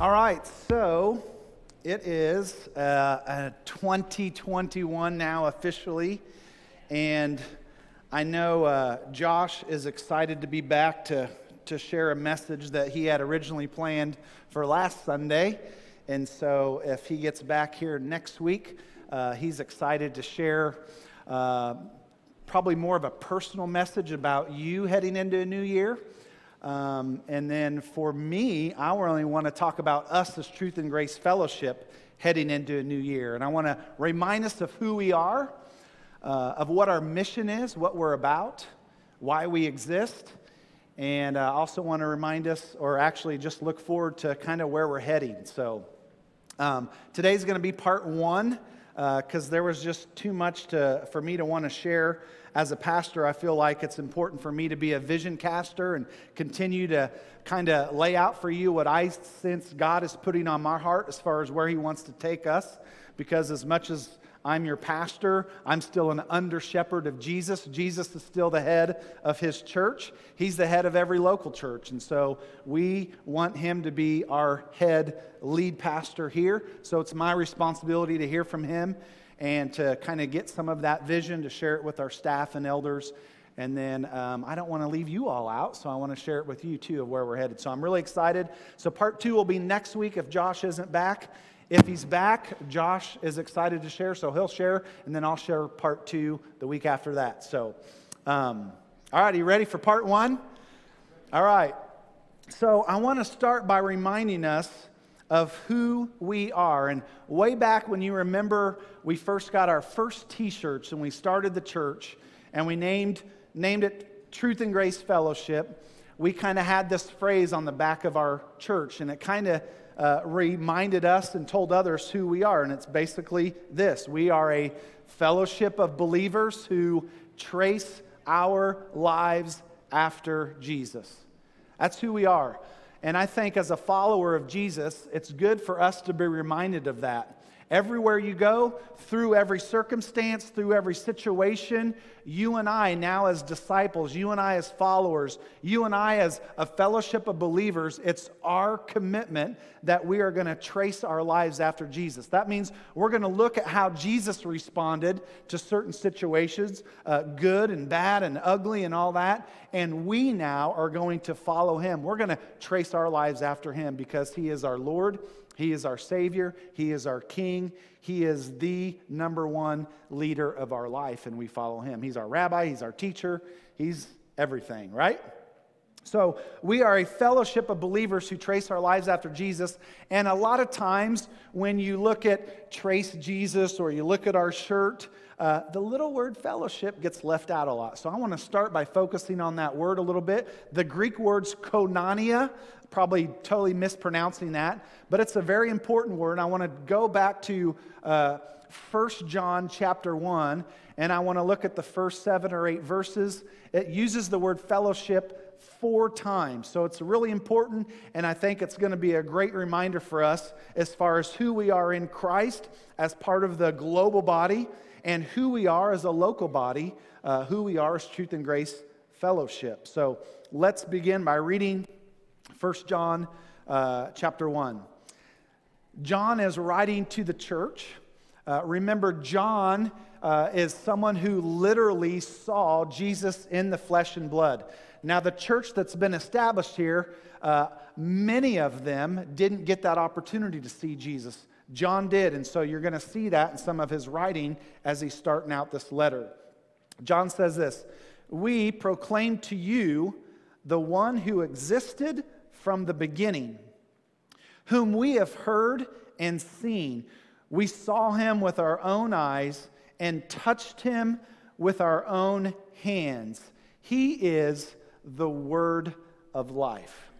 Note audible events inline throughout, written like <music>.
All right, so it is uh, 2021 now officially, and I know uh, Josh is excited to be back to, to share a message that he had originally planned for last Sunday. And so if he gets back here next week, uh, he's excited to share uh, probably more of a personal message about you heading into a new year. Um, and then for me, I only want to talk about us as Truth and Grace Fellowship heading into a new year. And I want to remind us of who we are, uh, of what our mission is, what we're about, why we exist. And I uh, also want to remind us, or actually just look forward to kind of where we're heading. So um, today's going to be part one because uh, there was just too much to, for me to want to share as a pastor, I feel like it's important for me to be a vision caster and continue to kind of lay out for you what I sense God is putting on my heart as far as where He wants to take us. Because as much as I'm your pastor. I'm still an under shepherd of Jesus. Jesus is still the head of his church. He's the head of every local church. And so we want him to be our head lead pastor here. So it's my responsibility to hear from him and to kind of get some of that vision, to share it with our staff and elders. And then um, I don't want to leave you all out, so I want to share it with you too of where we're headed. So I'm really excited. So part two will be next week if Josh isn't back. If he's back, Josh is excited to share, so he'll share, and then I'll share part two the week after that. So, um, all right, are you ready for part one? All right. So I want to start by reminding us of who we are. And way back when you remember we first got our first t-shirts and we started the church and we named, named it Truth and Grace Fellowship, we kind of had this phrase on the back of our church and it kind of uh, reminded us and told others who we are. And it's basically this we are a fellowship of believers who trace our lives after Jesus. That's who we are. And I think as a follower of Jesus, it's good for us to be reminded of that. Everywhere you go, through every circumstance, through every situation, you and I, now as disciples, you and I as followers, you and I as a fellowship of believers, it's our commitment that we are going to trace our lives after Jesus. That means we're going to look at how Jesus responded to certain situations, uh, good and bad and ugly and all that, and we now are going to follow him. We're going to trace our lives after him because he is our Lord. He is our Savior. He is our King. He is the number one leader of our life, and we follow him. He's our rabbi. He's our teacher. He's everything, right? So, we are a fellowship of believers who trace our lives after Jesus. And a lot of times, when you look at Trace Jesus or you look at our shirt, uh, the little word fellowship gets left out a lot. So, I want to start by focusing on that word a little bit. The Greek word's konania, probably totally mispronouncing that, but it's a very important word. I want to go back to uh, 1 John chapter 1, and I want to look at the first seven or eight verses. It uses the word fellowship four times. So it's really important, and I think it's going to be a great reminder for us as far as who we are in Christ as part of the global body and who we are as a local body, uh, who we are as Truth and Grace Fellowship. So let's begin by reading 1 John uh, chapter 1. John is writing to the church. Uh, remember, John uh, is someone who literally saw Jesus in the flesh and blood. Now, the church that's been established here, uh, many of them didn't get that opportunity to see Jesus. John did, and so you're going to see that in some of his writing as he's starting out this letter. John says this We proclaim to you the one who existed from the beginning, whom we have heard and seen. We saw him with our own eyes and touched him with our own hands. He is the word of life.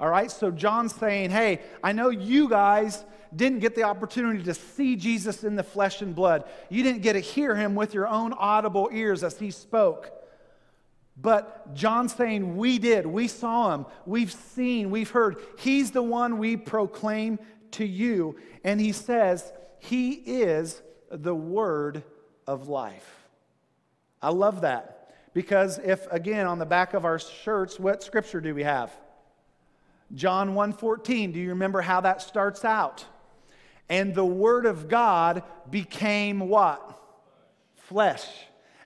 All right, so John's saying, Hey, I know you guys didn't get the opportunity to see Jesus in the flesh and blood. You didn't get to hear him with your own audible ears as he spoke. But John's saying, We did. We saw him. We've seen. We've heard. He's the one we proclaim to you. And he says, He is the word of life. I love that. Because if, again, on the back of our shirts, what scripture do we have? John 1:14, do you remember how that starts out? And the word of God became what? Flesh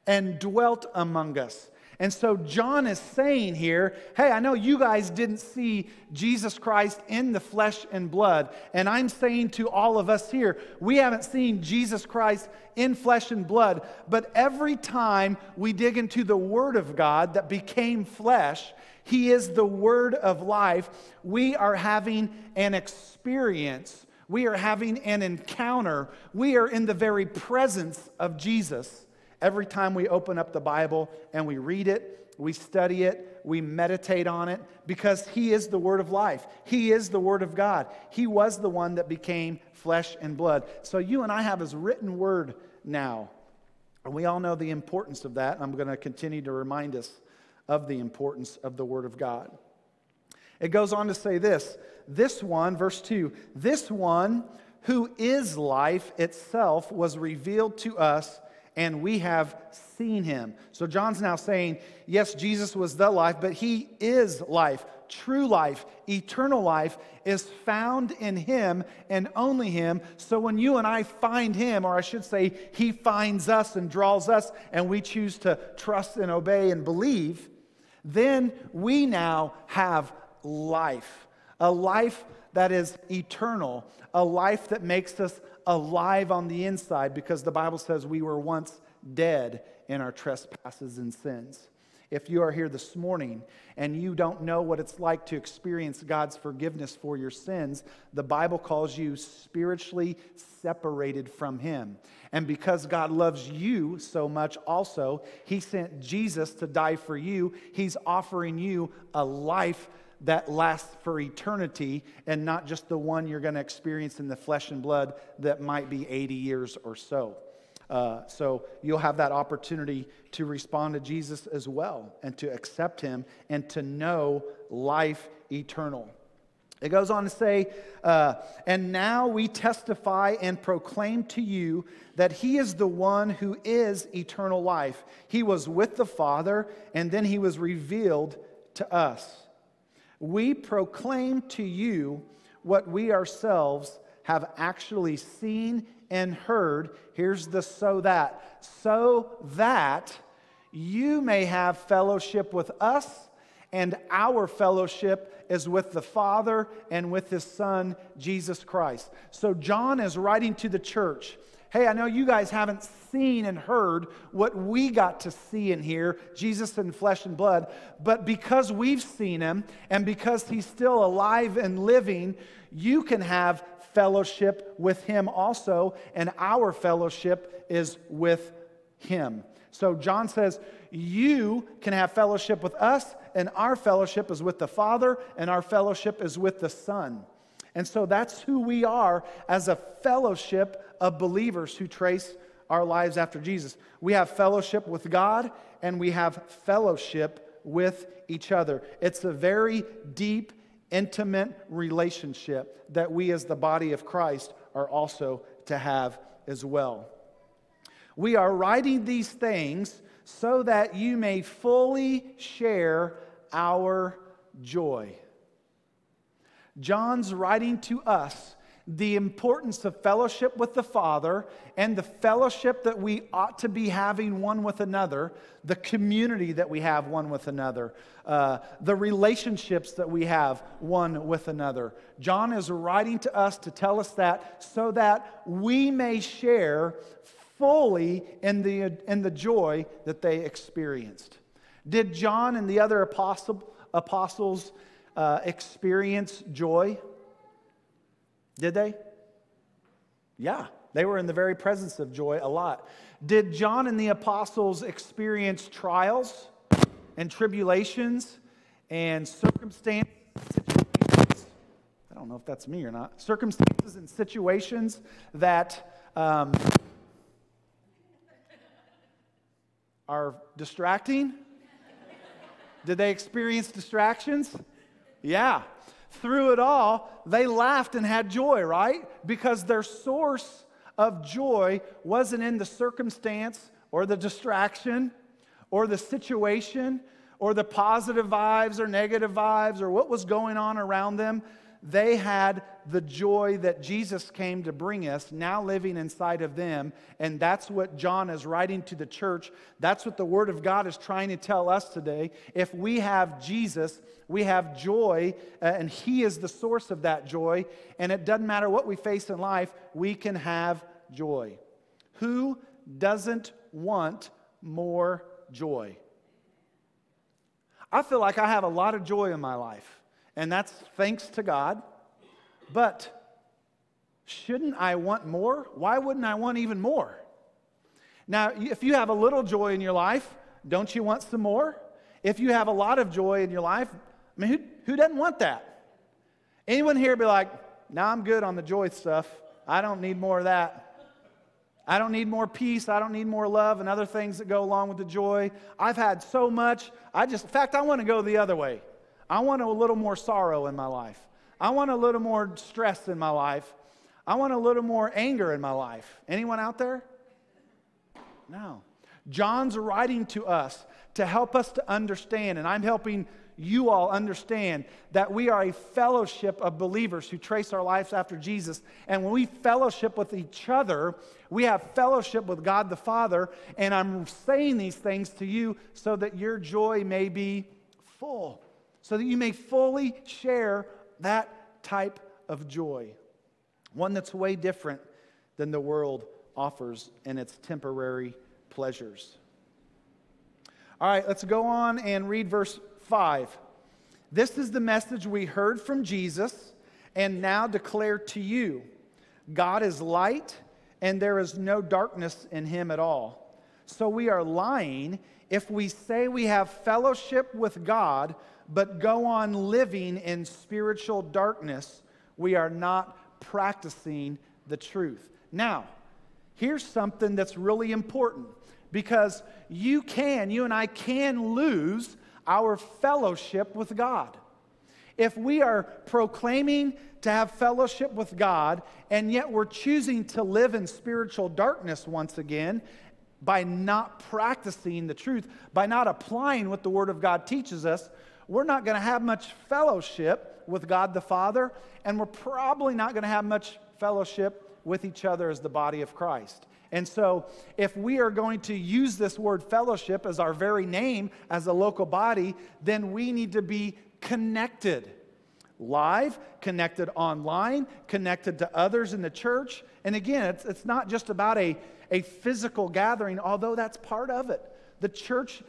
and dwelt among us. And so John is saying here, hey, I know you guys didn't see Jesus Christ in the flesh and blood. And I'm saying to all of us here, we haven't seen Jesus Christ in flesh and blood. But every time we dig into the Word of God that became flesh, He is the Word of life. We are having an experience. We are having an encounter. We are in the very presence of Jesus every time we open up the Bible and we read it, we study it, we meditate on it, because He is the Word of life. He is the Word of God. He was the one that became flesh and blood. So you and I have His written Word now. And we all know the importance of that. I'm going to continue to remind us of the importance of the Word of God. It goes on to say this this one, verse 2, this one who is life itself was revealed to us and we have seen him. So John's now saying, yes, Jesus was the life, but he is life. True life, eternal life is found in him and only him. So when you and I find him, or I should say, he finds us and draws us, and we choose to trust and obey and believe, then we now have life. A life that is eternal, a life that makes us alive on the inside because the Bible says we were once dead in our trespasses and sins. If you are here this morning and you don't know what it's like to experience God's forgiveness for your sins, the Bible calls you spiritually separated from Him. And because God loves you so much, also, He sent Jesus to die for you. He's offering you a life that lasts for eternity and not just the one you're going to experience in the flesh and blood that might be 80 years or so. Uh, so you'll have that opportunity to respond to Jesus as well and to accept him and to know life eternal. It goes on to say, uh, and now we testify and proclaim to you that he is the one who is eternal life. He was with the Father, and then he was revealed to us we proclaim to you what we ourselves have actually seen and heard. Here's the so that. So that you may have fellowship with us, and our fellowship is with the Father and with His Son, Jesus Christ. So John is writing to the church. Hey, I know you guys haven't seen and heard what we got to see and hear, Jesus in flesh and blood, but because we've seen him and because he's still alive and living, you can have fellowship with him also, and our fellowship is with him. So John says, You can have fellowship with us, and our fellowship is with the Father, and our fellowship is with the Son. And so that's who we are as a fellowship of believers who trace our lives after Jesus. We have fellowship with God and we have fellowship with each other. It's a very deep, intimate relationship that we as the body of Christ are also to have as well. We are writing these things so that you may fully share our joy. John's writing to us the importance of fellowship with the Father and the fellowship that we ought to be having one with another, the community that we have one with another, uh, the relationships that we have one with another. John is writing to us to tell us that so that we may share fully in the, in the joy that they experienced. Did John and the other apostle, apostles uh, experience joy? Did they? Yeah, they were in the very presence of joy a lot. Did John and the apostles experience trials and tribulations and circumstances? I don't know if that's me or not. Circumstances and situations that um, are distracting? Did they experience distractions? Yeah. Through it all, they laughed and had joy, right? Because their source of joy wasn't in the circumstance or the distraction or the situation or the positive vibes or negative vibes or what was going on around them. They had the joy that Jesus came to bring us now living inside of them. And that's what John is writing to the church. That's what the Word of God is trying to tell us today. If we have Jesus, we have joy, uh, and He is the source of that joy. And it doesn't matter what we face in life, we can have joy. Who doesn't want more joy? I feel like I have a lot of joy in my life, and that's thanks to God. But shouldn't I want more? Why wouldn't I want even more? Now, if you have a little joy in your life, don't you want some more? If you have a lot of joy in your life, I mean, who, who doesn't want that? Anyone here be like, now nah, I'm good on the joy stuff. I don't need more of that. I don't need more peace. I don't need more love and other things that go along with the joy. I've had so much. I just, in fact, I want to go the other way. I want a little more sorrow in my life. I want a little more stress in my life. I want a little more anger in my life. Anyone out there? No. John's writing to us to help us to understand, and I'm helping you all understand that we are a fellowship of believers who trace our lives after Jesus. And when we fellowship with each other, we have fellowship with God the Father. And I'm saying these things to you so that your joy may be full, so that you may fully share that type of joy. One that's way different than the world offers in its temporary pleasures. All right, let's go on and read verse 5. This is the message we heard from Jesus and now declare to you God is light, and there is no darkness in him at all. So we are lying if we say we have fellowship with God, but go on living in spiritual darkness. We are not practicing the truth. Now, here's something that's really important because you can, you and I can lose our fellowship with God. If we are proclaiming to have fellowship with God, and yet we're choosing to live in spiritual darkness once again by not practicing the truth, by not applying what the Word of God teaches us, we're not going to have much fellowship with God the Father, and we're probably not going to have much fellowship with each other as the body of Christ. And so, if we are going to use this word fellowship as our very name as a local body, then we need to be connected. Live, connected online, connected to others in the church. And again, it's, it's not just about a, a physical gathering, although that's part of it. The church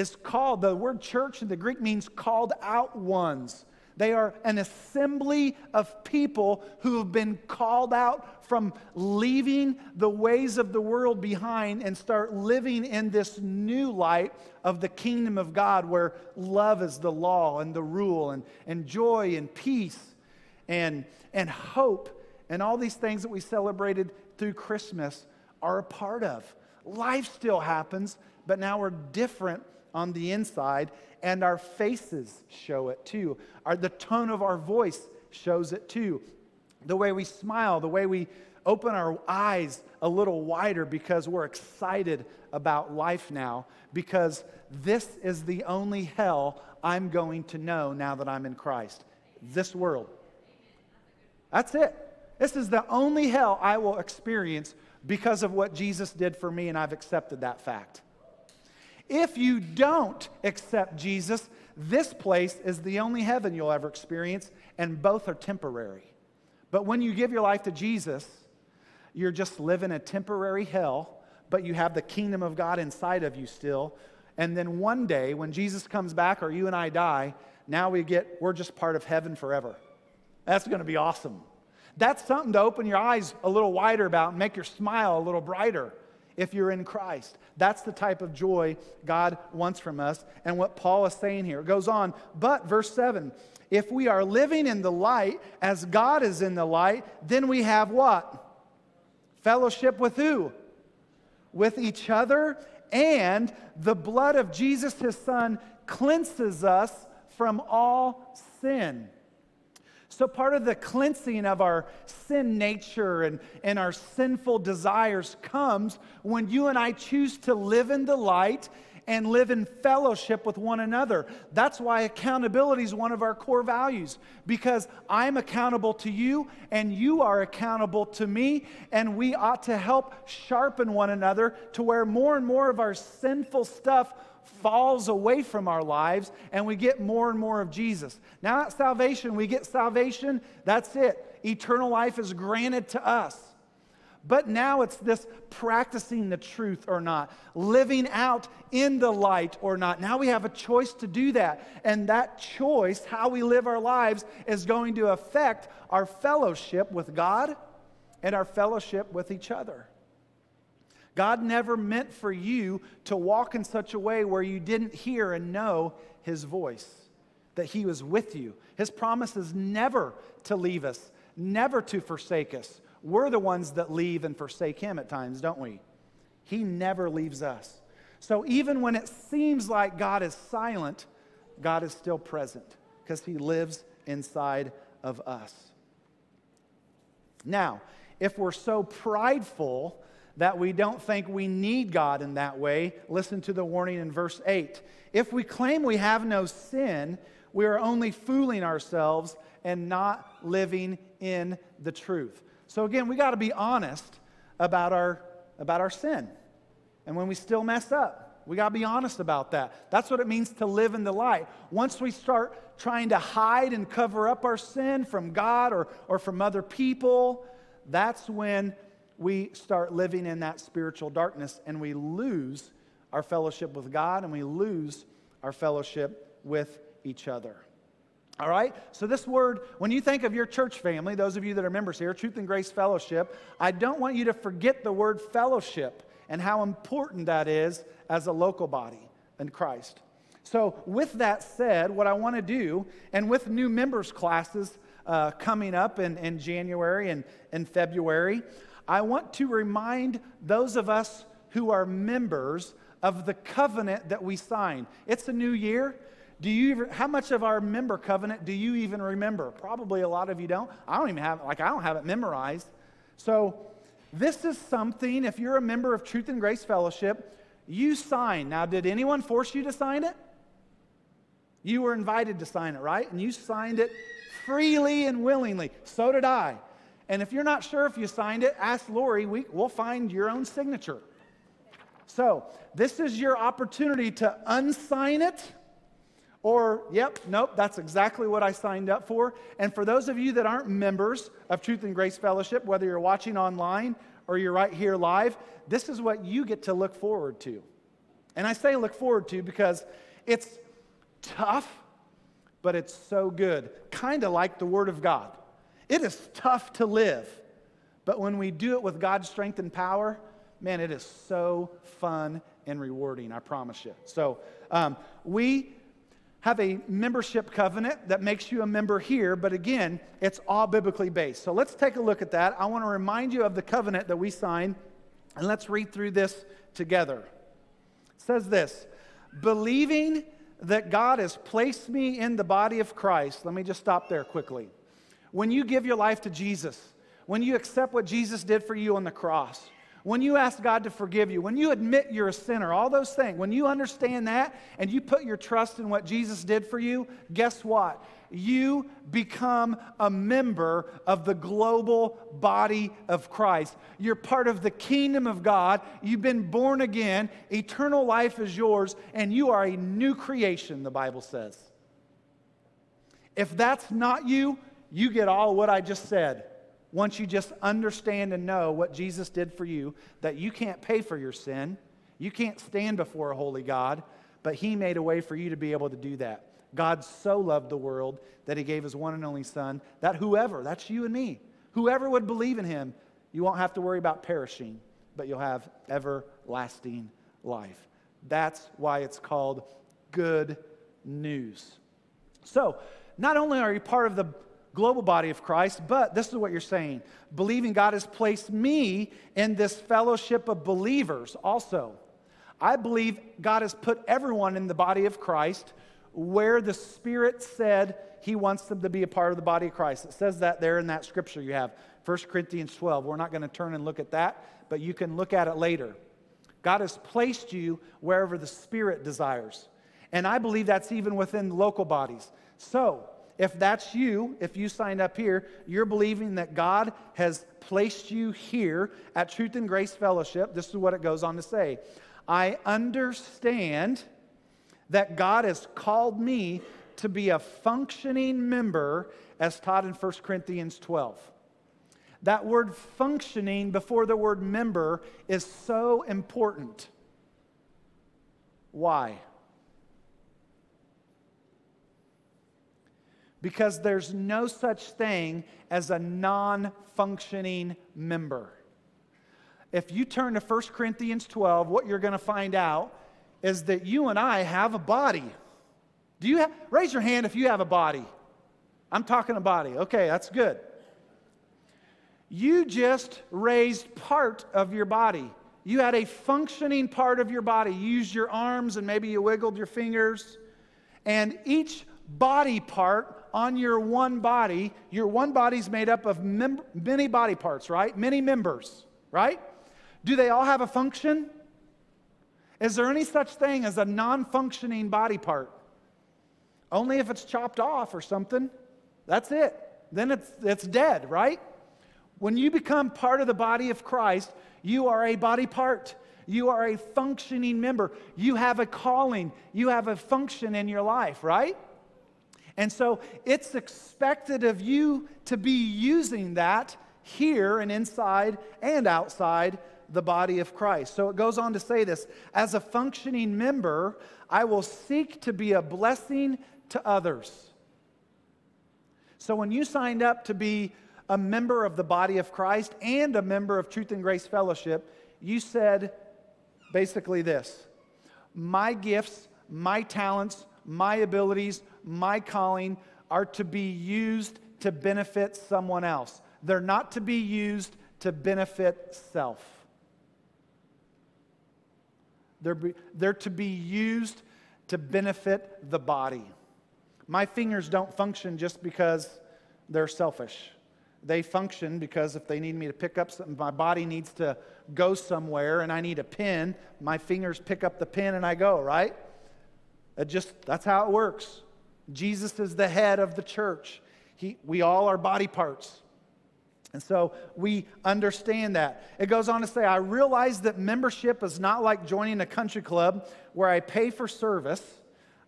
is called, the word church in the Greek means called out ones. They are an assembly of people who have been called out from leaving the ways of the world behind and start living in this new light of the kingdom of God where love is the law and the rule and, and joy and peace and, and hope and all these things that we celebrated through Christmas are a part of. Life still happens, but now we're different on the inside, and our faces show it too. Our, the tone of our voice shows it too. The way we smile, the way we open our eyes a little wider because we're excited about life now, because this is the only hell I'm going to know now that I'm in Christ. This world. That's it. This is the only hell I will experience because of what Jesus did for me, and I've accepted that fact. If you don't accept Jesus, this place is the only heaven you'll ever experience, and both are temporary. But when you give your life to Jesus, you're just living a temporary hell, but you have the kingdom of God inside of you still. And then one day, when Jesus comes back or you and I die, now we get, we're just part of heaven forever. That's to be awesome. That's something to open your eyes a little wider about and make your smile a little brighter if you're in Christ. That's the type of joy God wants from us and what Paul is saying here. It goes on, but verse 7 if we are living in the light as God is in the light, then we have what? Fellowship with who? With each other, and the blood of Jesus, his son, cleanses us from all sin. So, part of the cleansing of our sin nature and, and our sinful desires comes when you and I choose to live in the light and live in fellowship with one another. That's why accountability is one of our core values because I'm accountable to you and you are accountable to me, and we ought to help sharpen one another to where more and more of our sinful stuff falls away from our lives and we get more and more of Jesus. Now, at salvation, we get salvation, that's it. Eternal life is granted to us. But now it's this practicing the truth or not, living out in the light or not. Now we have a choice to do that. And that choice, how we live our lives, is going to affect our fellowship with God and our fellowship with each other. God never meant for you to walk in such a way where you didn't hear and know His voice, that He was with you. His promise is never to leave us, never to forsake us. We're the ones that leave and forsake Him at times, don't we? He never leaves us. So even when it seems like God is silent, God is still present because He lives inside of us. Now, if we're so prideful that we don't think we need God in that way, listen to the warning in verse 8. If we claim we have no sin, we are only fooling ourselves and not living in the truth. So again, we got to be honest about our about our sin. And when we still mess up, we got to be honest about that. That's what it means to live in the light. Once we start trying to hide and cover up our sin from God or, or from other people, that's when we start living in that spiritual darkness and we lose our fellowship with God and we lose our fellowship with each other. All right? So, this word, when you think of your church family, those of you that are members here, Truth and Grace Fellowship, I don't want you to forget the word fellowship and how important that is as a local body in Christ. So, with that said, what I want to do, and with new members' classes uh, coming up in, in January and in February, I want to remind those of us who are members of the covenant that we sign. It's a new year. Do you even, how much of our member covenant do you even remember? Probably a lot of you don't. I don't even have, like, I don't have it memorized. So, this is something, if you're a member of Truth and Grace Fellowship, you sign. Now, did anyone force you to sign it? You were invited to sign it, right? And you signed it freely and willingly. So did I. And if you're not sure if you signed it, ask Lori. We, we'll find your own signature. So, this is your opportunity to unsign it or, yep, nope, that's exactly what I signed up for. And for those of you that aren't members of Truth and Grace Fellowship, whether you're watching online or you're right here live, this is what you get to look forward to. And I say look forward to because it's tough, but it's so good. Kind of like the Word of God. It is tough to live, but when we do it with God's strength and power, man, it is so fun and rewarding, I promise you. So, um, we have a membership covenant that makes you a member here, but again, it's all biblically based. So let's take a look at that. I want to remind you of the covenant that we signed, and let's read through this together. It says this believing that God has placed me in the body of Christ. Let me just stop there quickly. When you give your life to Jesus, when you accept what Jesus did for you on the cross, when you ask God to forgive you, when you admit you're a sinner, all those things, when you understand that and you put your trust in what Jesus did for you, guess what? You become a member of the global body of Christ. You're part of the kingdom of God. You've been born again. Eternal life is yours, and you are a new creation, the Bible says. If that's not you, you get all what I just said once you just understand and know what Jesus did for you, that you can't pay for your sin, you can't stand before a holy God, but He made a way for you to be able to do that. God so loved the world that He gave His one and only Son, that whoever, that's you and me, whoever would believe in Him, you won't have to worry about perishing, but you'll have everlasting life. That's why it's called good news. So, not only are you part of the global body of Christ, but this is what you're saying believing God has placed me in this fellowship of believers also. I believe God has put everyone in the body of Christ where the Spirit said He wants them to be a part of the body of Christ. It says that there in that scripture you have, 1 Corinthians 12. We're not going to turn and look at that, but you can look at it later. God has placed you wherever the Spirit desires. And I believe that's even within local bodies. So, if that's you, if you signed up here, you're believing that God has placed you here at Truth and Grace Fellowship. This is what it goes on to say I understand that God has called me to be a functioning member as taught in 1 Corinthians 12. That word functioning before the word member is so important. Why? Because there's no such thing as a non functioning member. If you turn to 1 Corinthians 12, what you're going to find out is that you and I have a body. Do you raise your hand if you have a body? I'm talking a body. Okay, that's good. You just raised part of your body. You had a functioning part of your body. You used your arms and maybe you wiggled your fingers. And each body part on your one body, your one body's made up of mem- many body parts, right? Many members, right? Do they all have a function? Is there any such thing as a non functioning body part? Only if it's chopped off or something. That's it. Then it's, it's dead, right? When you become part of the body of Christ, you are a body part. You are a functioning member. You have a calling. You have a function in your life, right? And so it's expected of you to be using that here and inside and outside the body of Christ. So it goes on to say this as a functioning member, I will seek to be a blessing to others. So when you signed up to be a member of the body of Christ and a member of Truth and Grace Fellowship, you said basically this My gifts, my talents, my abilities, my calling are to be used to benefit someone else. They're not to be used to benefit self. They're, be, they're to be used to benefit the body. My fingers don't function just because they're selfish. They function because if they need me to pick up something, my body needs to go somewhere and I need a pin, my fingers pick up the pin and I go, right? It just, that's how it works. Jesus is the head of the church. He, we all are body parts. And so we understand that. It goes on to say, I realize that membership is not like joining a country club where I pay for service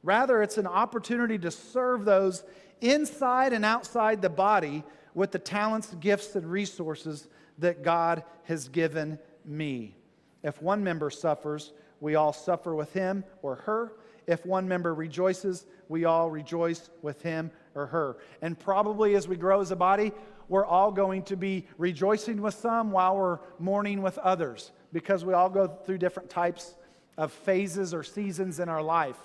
Rather, it's an opportunity to serve those inside and outside the body with the talents, gifts, and resources that God has given me. If one member suffers, we all suffer with him or her. If one member rejoices, we all rejoice with him or her. And probably as we grow as a body, we're all going to be rejoicing with some while we're mourning with others because we all go through different types of phases or seasons in our life.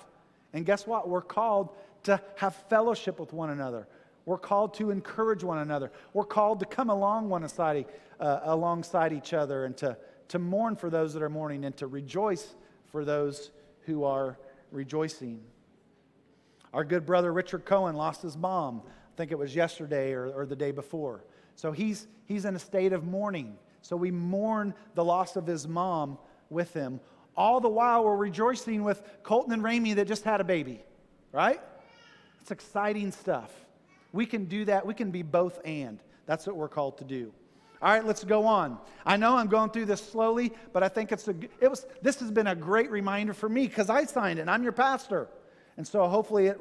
And guess what? We're called to have fellowship with one another. We're called to encourage one another. We're called to come along one side, uh, alongside each other and to, to mourn for those that are mourning and to rejoice for those who are rejoicing. Our good brother Richard Cohen lost his mom. I think it was yesterday or, or the day before. So he's, he's in a state of mourning. So we mourn the loss of his mom with him all the while, we're rejoicing with Colton and Ramey that just had a baby, right? It's exciting stuff. We can do that. We can be both and. That's what we're called to do. All right, let's go on. I know I'm going through this slowly, but I think it's a, it was, this has been a great reminder for me because I signed it and I'm your pastor. And so hopefully it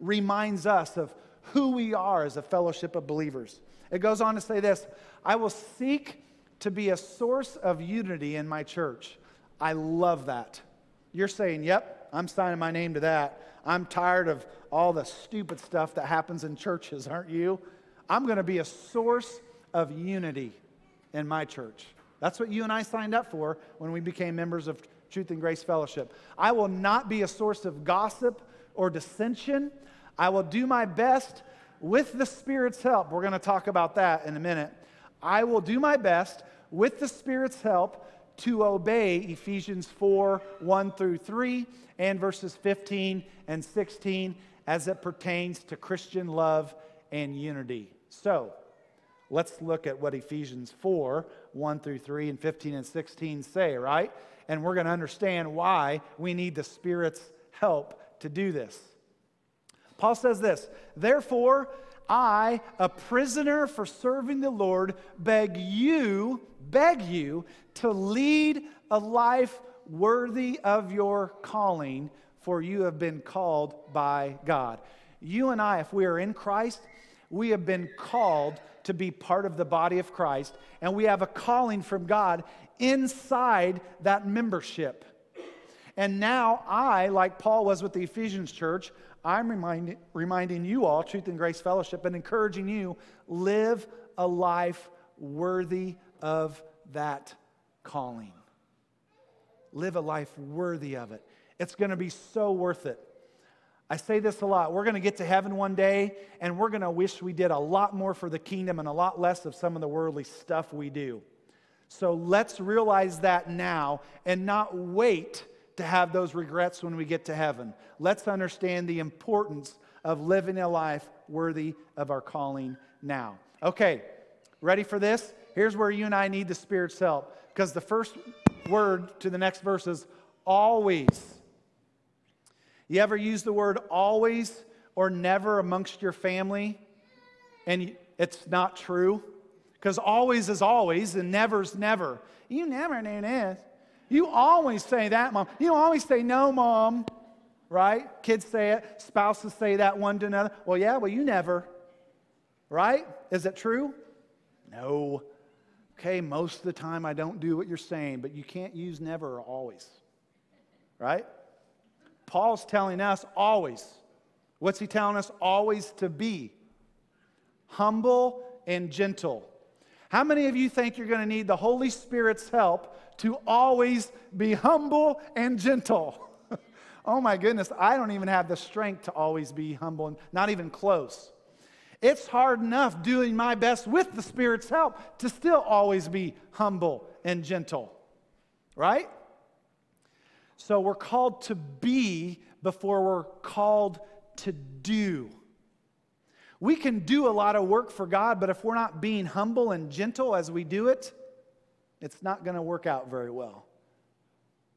reminds us of who we are as a fellowship of believers. It goes on to say this I will seek to be a source of unity in my church. I love that. You're saying, yep, I'm signing my name to that. I'm tired of all the stupid stuff that happens in churches, aren't you? I'm going to be a source of unity in my church. That's what you and I signed up for when we became members of Truth and Grace Fellowship. I will not be a source of gossip or dissension. I will do my best with the Spirit's help. We're going to talk about that in a minute. I will do my best with the Spirit's help to obey Ephesians 4 1 through 3 and verses 15 and 16 as it pertains to Christian love and unity. So, Let's look at what Ephesians 4 1 through 3 and 15 and 16 say, right? And we're going to understand why we need the Spirit's help to do this. Paul says this Therefore, I, a prisoner for serving the Lord, beg you, beg you to lead a life worthy of your calling, for you have been called by God. You and I, if we are in Christ, we have been called to be part of the body of Christ, and we have a calling from God inside that membership. And now I, like Paul was with the Ephesians church, I'm reminding, reminding you all, Truth and Grace Fellowship, and encouraging you live a life worthy of that calling. Live a life worthy of it. It's going to be so worth it. I say this a lot. We're going to get to heaven one day, and we're going to wish we did a lot more for the kingdom and a lot less of some of the worldly stuff we do. So let's realize that now and not wait to have those regrets when we get to heaven. Let's understand the importance of living a life worthy of our calling now. Okay, ready for this? Here's where you and I need the Spirit's help because the first word to the next verse is always. You ever use the word always or never amongst your family and it's not true? Because always is always and never's never. You never knew this. You always say that, mom. You always say no, mom. Right? Kids say it. Spouses say that one to another. Well, yeah, well, you never. Right? Is it true? No. Okay, most of the time I don't do what you're saying, but you can't use never or always. Right? Paul's telling us always. What's he telling us? Always to be humble and gentle. How many of you think you're going to need the Holy Spirit's help to always be humble and gentle? <laughs> oh my goodness, I don't even have the strength to always be humble and not even close. It's hard enough doing my best with the Spirit's help to still always be humble and gentle, right? So we're called to be before we're called to do. We can do a lot of work for God, but if we're not being humble and gentle as we do it, it's not going to work out very well.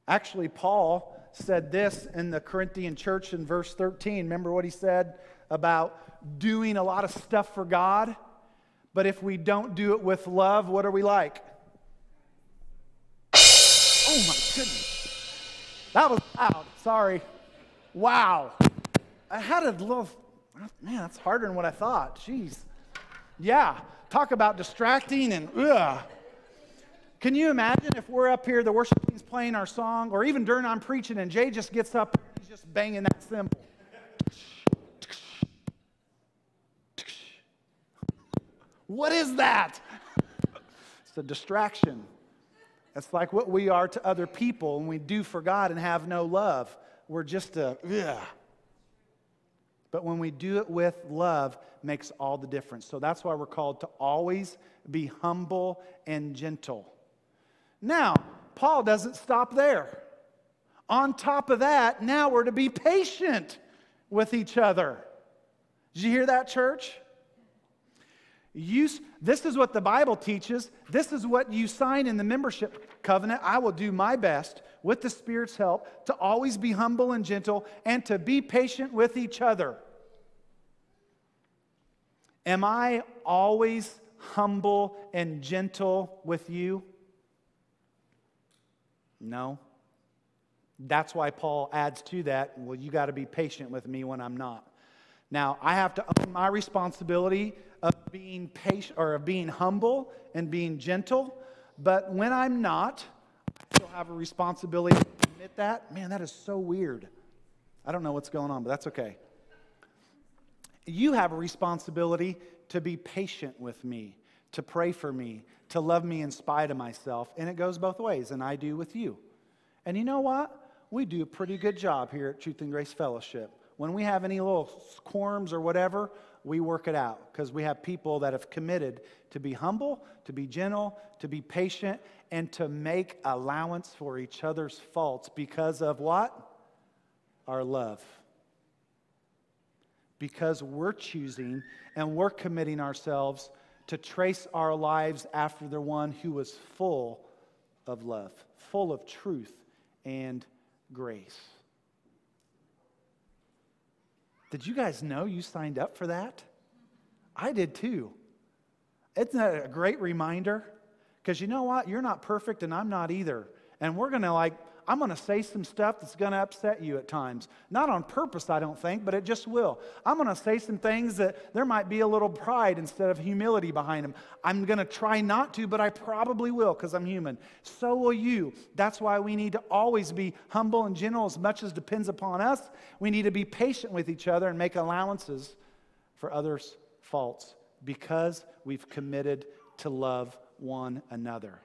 Actually, Paul said this in the Corinthian church in verse 13. Remember what he said about doing a lot of stuff for God? But if we don't do it with love, what are we like? Oh my goodness. That was loud. Sorry. Wow. I had a little, man, that's harder than what I thought. Jeez. Yeah. Talk about distracting and ugh. Can you imagine if we're up here, the worship team's playing our song, or even during I'm preaching, and Jay just gets up and he's just banging that cymbal? What is that? It's a distraction. It's like what we are to other people when we do for God and have no love. We're just a, yeah. But when we do it with love, makes all the difference. So that's why we're called to always be humble and gentle. Now, Paul doesn't stop there. On top of that, now we're to be patient with each other. Did you hear that, church? You, this is what the Bible teaches. This is what you sign in the membership covenant. I will do my best with the Spirit's help to always be humble and gentle and to be patient with each other. Am I always humble and gentle with you? No. That's why Paul adds to that, well, you got to be patient with me when I'm not. Now, I have to own my responsibility of being patient or of being humble and being gentle, but when I'm not, I still have a responsibility to admit that. Man, that is so weird. I don't know what's going on, but that's okay. You have a responsibility to be patient with me, to pray for me, to love me in spite of myself, and it goes both ways, and I do with you. And you know what? We do a pretty good job here at Truth and Grace Fellowship. When we have any little quorums or whatever, we work it out because we have people that have committed to be humble, to be gentle, to be patient, and to make allowance for each other's faults because of what? Our love. Because we're choosing and we're committing ourselves to trace our lives after the one who was full of love, full of truth and grace. Did you guys know you signed up for that? I did too. That a great reminder? Because you know what? You're not perfect and I'm not either. And we're going to like I'm going to say some stuff that's going to upset you at times. Not on purpose, I don't think, but it just will. I'm going to say some things that there might be a little pride instead of humility behind them. I'm going to try not to, but I probably will because I'm human. So will you. That's why we need to always be humble and gentle as much as depends upon us. We need to be patient with each other and make allowances for others' faults because we've committed to love one another.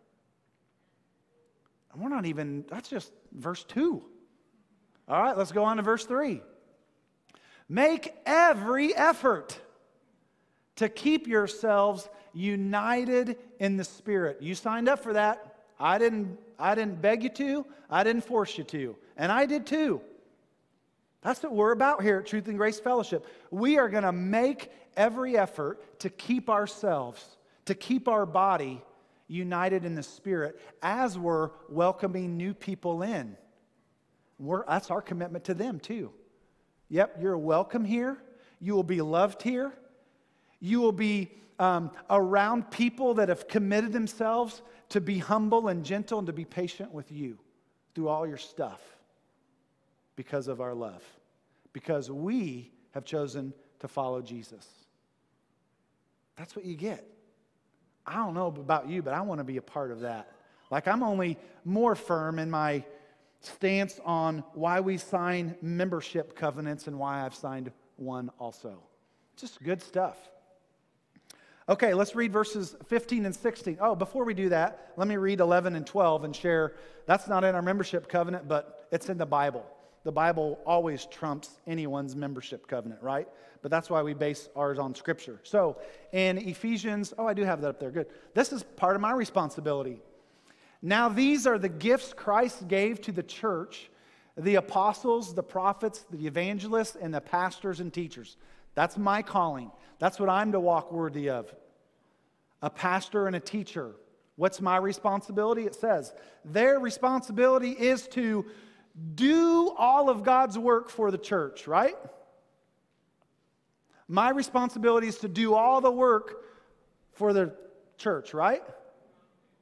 And we're not even, that's just verse 2. All right, let's go on to verse 3. Make every effort to keep yourselves united in the Spirit. You signed up for that. I didn't, I didn't beg you to, I didn't force you to, and I did too. That's what we're about here at Truth and Grace Fellowship. We are going to make every effort to keep ourselves, to keep our body united in the Spirit as we're welcoming new people in. We're, that's our commitment to them, too. Yep, you're welcome here. You will be loved here. You will be um, around people that have committed themselves to be humble and gentle and to be patient with you through all your stuff because of our love, because we have chosen to follow Jesus. That's what you get. I don't know about you, but I want to be a part of that. Like, I'm only more firm in my stance on why we sign membership covenants and why I've signed one also. Just good stuff. Okay, let's read verses 15 and 16. Oh, before we do that, let me read 11 and 12 and share. That's not in our membership covenant, but it's in the Bible. The Bible always trumps anyone's membership covenant, right? But that's why we base ours on Scripture. So in Ephesians, oh, I do have that up there. Good. This is part of my responsibility. Now, these are the gifts Christ gave to the church the apostles, the prophets, the evangelists, and the pastors and teachers. That's my calling. That's what I'm to walk worthy of. A pastor and a teacher. What's my responsibility? It says their responsibility is to do all of God's work for the church, right? My responsibility is to do all the work for the church, right?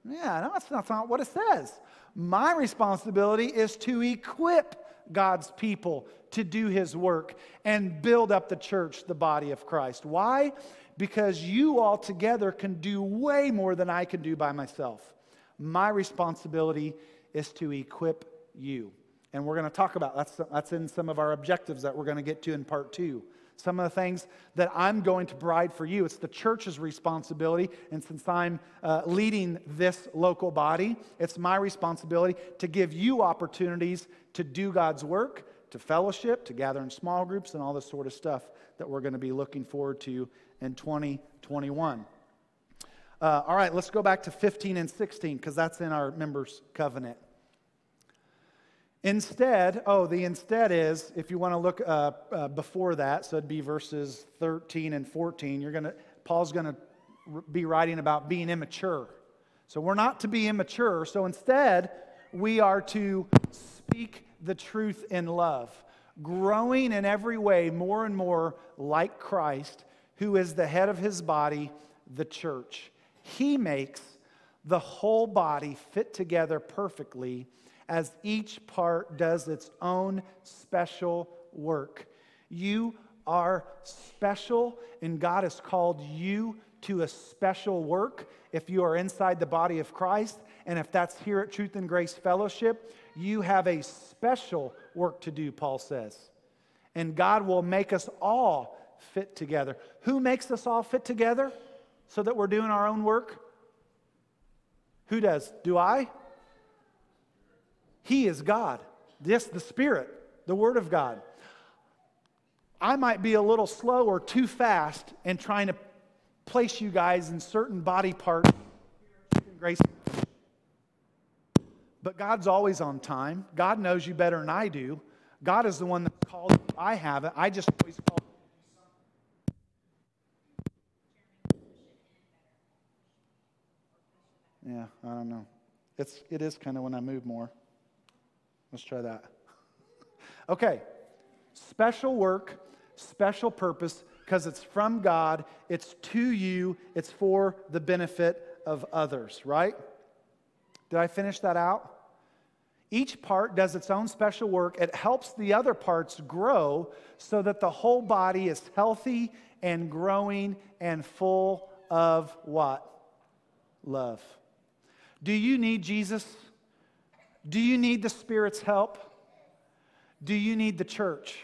Yeah, no, that's not, that's not what it says. My responsibility is to equip God's people to do his work and build up the church, the body of Christ. Why? Because you all together can do way more than I can do by myself. My responsibility is to equip you. And we're going to talk about that's that's in some of our objectives that we're going to get to in part 2 some of the things that I'm going to provide for you. It's the church's responsibility. And since I'm uh, leading this local body, it's my responsibility to give you opportunities to do God's work, to fellowship, to gather in small groups, and all this sort of stuff that we're going to be looking forward to in 2021. Uh, all right, let's go back to 15 and 16 because that's in our members' covenant. Instead, oh, the instead is, if you want to look uh, uh, before that, so it'd be verses 13 and 14, you're going to, Paul's going to be writing about being immature. So we're not to be immature. So instead, we are to speak the truth in love, growing in every way more and more like Christ, who is the head of his body, the church. He makes the whole body fit together perfectly as each part does its own special work. You are special, and God has called you to a special work. If you are inside the body of Christ, and if that's here at Truth and Grace Fellowship, you have a special work to do, Paul says. And God will make us all fit together. Who makes us all fit together so that we're doing our own work? Who does? Do I? He is God. Yes, the Spirit, the Word of God. I might be a little slow or too fast in trying to place you guys in certain body parts. Grace. But God's always on time. God knows you better than I do. God is the one that called I haven't. I just always call Yeah, I don't know. It's, it is kind of when I move more. Let's try that. <laughs> okay. Special work, special purpose, because it's from God, it's to you, it's for the benefit of others, right? Did I finish that out? Each part does its own special work. It helps the other parts grow so that the whole body is healthy and growing and full of what? Love. Do you need Jesus? Do you need the Spirit's help? Do you need the church?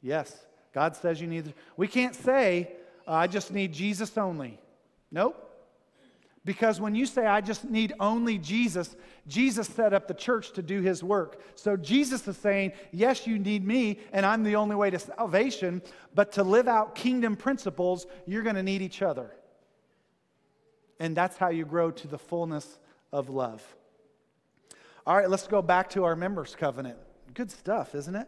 Yes. God says you need. We can't say, uh, I just need Jesus only. Nope. Because when you say, I just need only Jesus, Jesus set up the church to do his work. So Jesus is saying, Yes, you need me, and I'm the only way to salvation, but to live out kingdom principles, you're going to need each other. And that's how you grow to the fullness of love. All right, let's go back to our members' covenant. Good stuff, isn't it?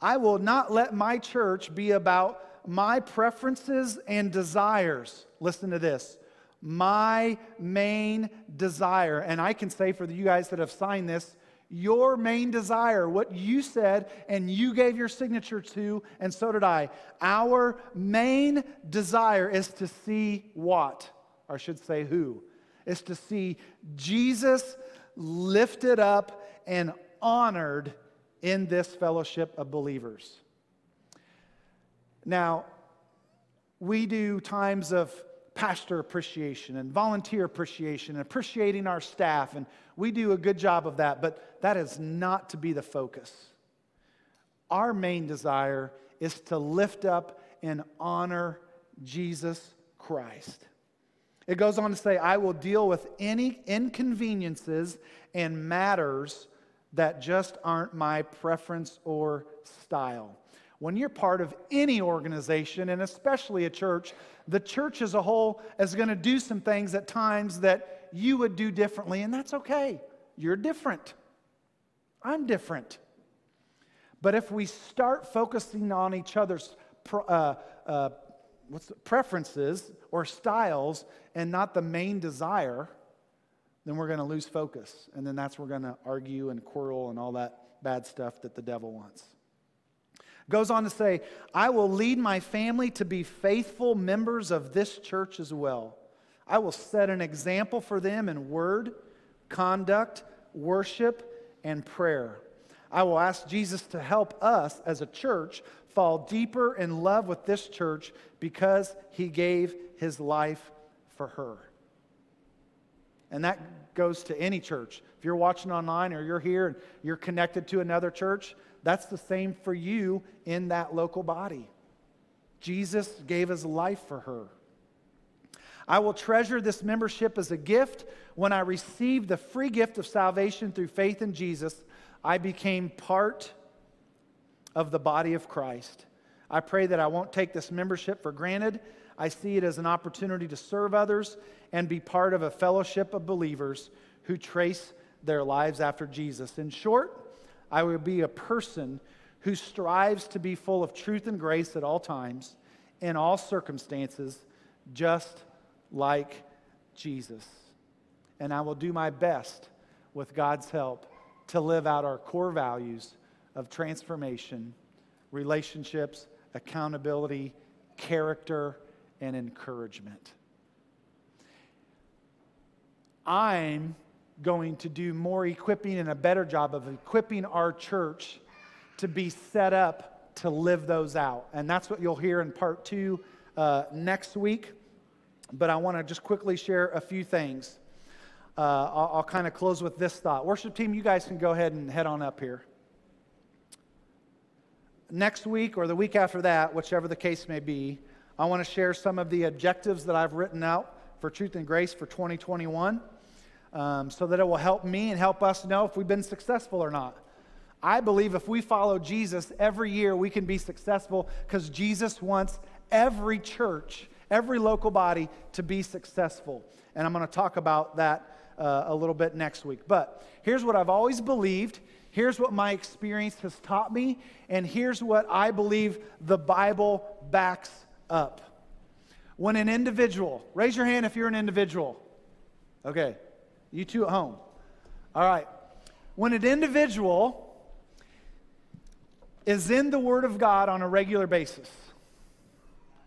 I will not let my church be about my preferences and desires. Listen to this. My main desire, and I can say for you guys that have signed this, your main desire, what you said and you gave your signature to, and so did I. Our main desire is to see what? Or I should say, who? Is to see Jesus lifted up and honored in this fellowship of believers. Now, we do times of pastor appreciation and volunteer appreciation and appreciating our staff, and we do a good job of that, but that is not to be the focus. Our main desire is to lift up and honor Jesus Christ. It goes on to say, I will deal with any inconveniences and matters that just aren't my preference or style. When you're part of any organization, and especially a church, the church as a whole is going to do some things at times that you would do differently, and that's okay. You're different. I'm different. But if we start focusing on each other's uh, uh, what's the, preferences or styles and not the main desire, then we're going to lose focus. And then that's we're going to argue and quarrel and all that bad stuff that the devil wants. Goes on to say, I will lead my family to be faithful members of this church as well. I will set an example for them in word, conduct, worship, and prayer. I will ask Jesus to help us as a church fall deeper in love with this church because he gave his life for her. And that goes to any church. If you're watching online or you're here and you're connected to another church, that's the same for you in that local body. Jesus gave his life for her. I will treasure this membership as a gift. When I received the free gift of salvation through faith in Jesus, I became part of the body of Christ. I pray that I won't take this membership for granted. I see it as an opportunity to serve others and be part of a fellowship of believers who trace their lives after Jesus. In short, I will be a person who strives to be full of truth and grace at all times, in all circumstances, just like Jesus. And I will do my best with God's help to live out our core values of transformation, relationships, accountability, character, and encouragement. I'm going to do more equipping and a better job of equipping our church to be set up to live those out. And that's what you'll hear in part two uh, next week. But I want to just quickly share a few things. Uh, I'll, I'll kind of close with this thought. Worship team, you guys can go ahead and head on up here. Next week or the week after that, whichever the case may be, I want to share some of the objectives that I've written out for Truth and Grace for 2021 um, so that it will help me and help us know if we've been successful or not. I believe if we follow Jesus every year, we can be successful because Jesus wants every church, every local body to be successful. And I'm going to talk about that uh, a little bit next week. But here's what I've always believed. Here's what my experience has taught me. And here's what I believe the Bible backs up. When an individual, raise your hand if you're an individual. Okay. You two at home. All right. When an individual is in the Word of God on a regular basis,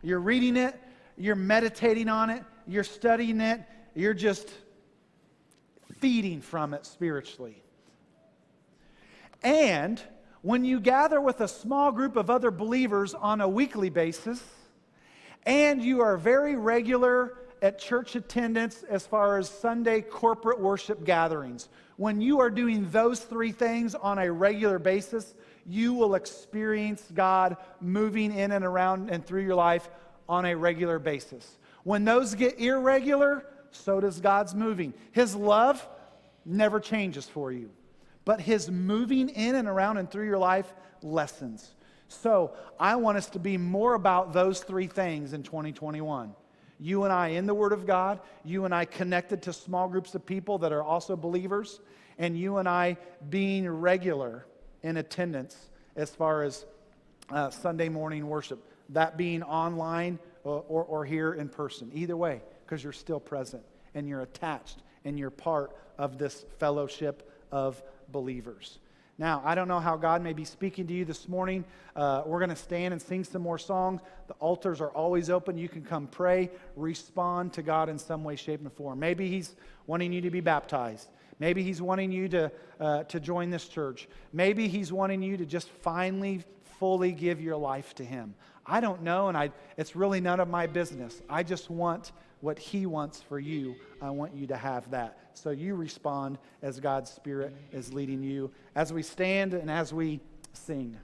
you're reading it, you're meditating on it, you're studying it, you're just feeding from it spiritually. And when you gather with a small group of other believers on a weekly basis, and you are very regular at church attendance as far as Sunday corporate worship gatherings, when you are doing those three things on a regular basis, you will experience God moving in and around and through your life on a regular basis. When those get irregular, so does God's moving. His love never changes for you, but His moving in and around and through your life lessens. So I want us to be more about those three things in 2021. You and I in the Word of God, you and I connected to small groups of people that are also believers, and you and I being regular in attendance as far as uh, Sunday morning worship, that being online or, or, or here in person. Either way, because you're still present and you're attached and you're part of this fellowship of believers. Now, I don't know how God may be speaking to you this morning. Uh, we're going to stand and sing some more songs. The altars are always open. You can come pray, respond to God in some way, shape, and form. Maybe He's wanting you to be baptized. Maybe He's wanting you to, uh, to join this church. Maybe He's wanting you to just finally, fully give your life to Him. I don't know, and I, it's really none of my business. I just want what He wants for you. I want you to have that. So you respond as God's Spirit is leading you as we stand and as we sing.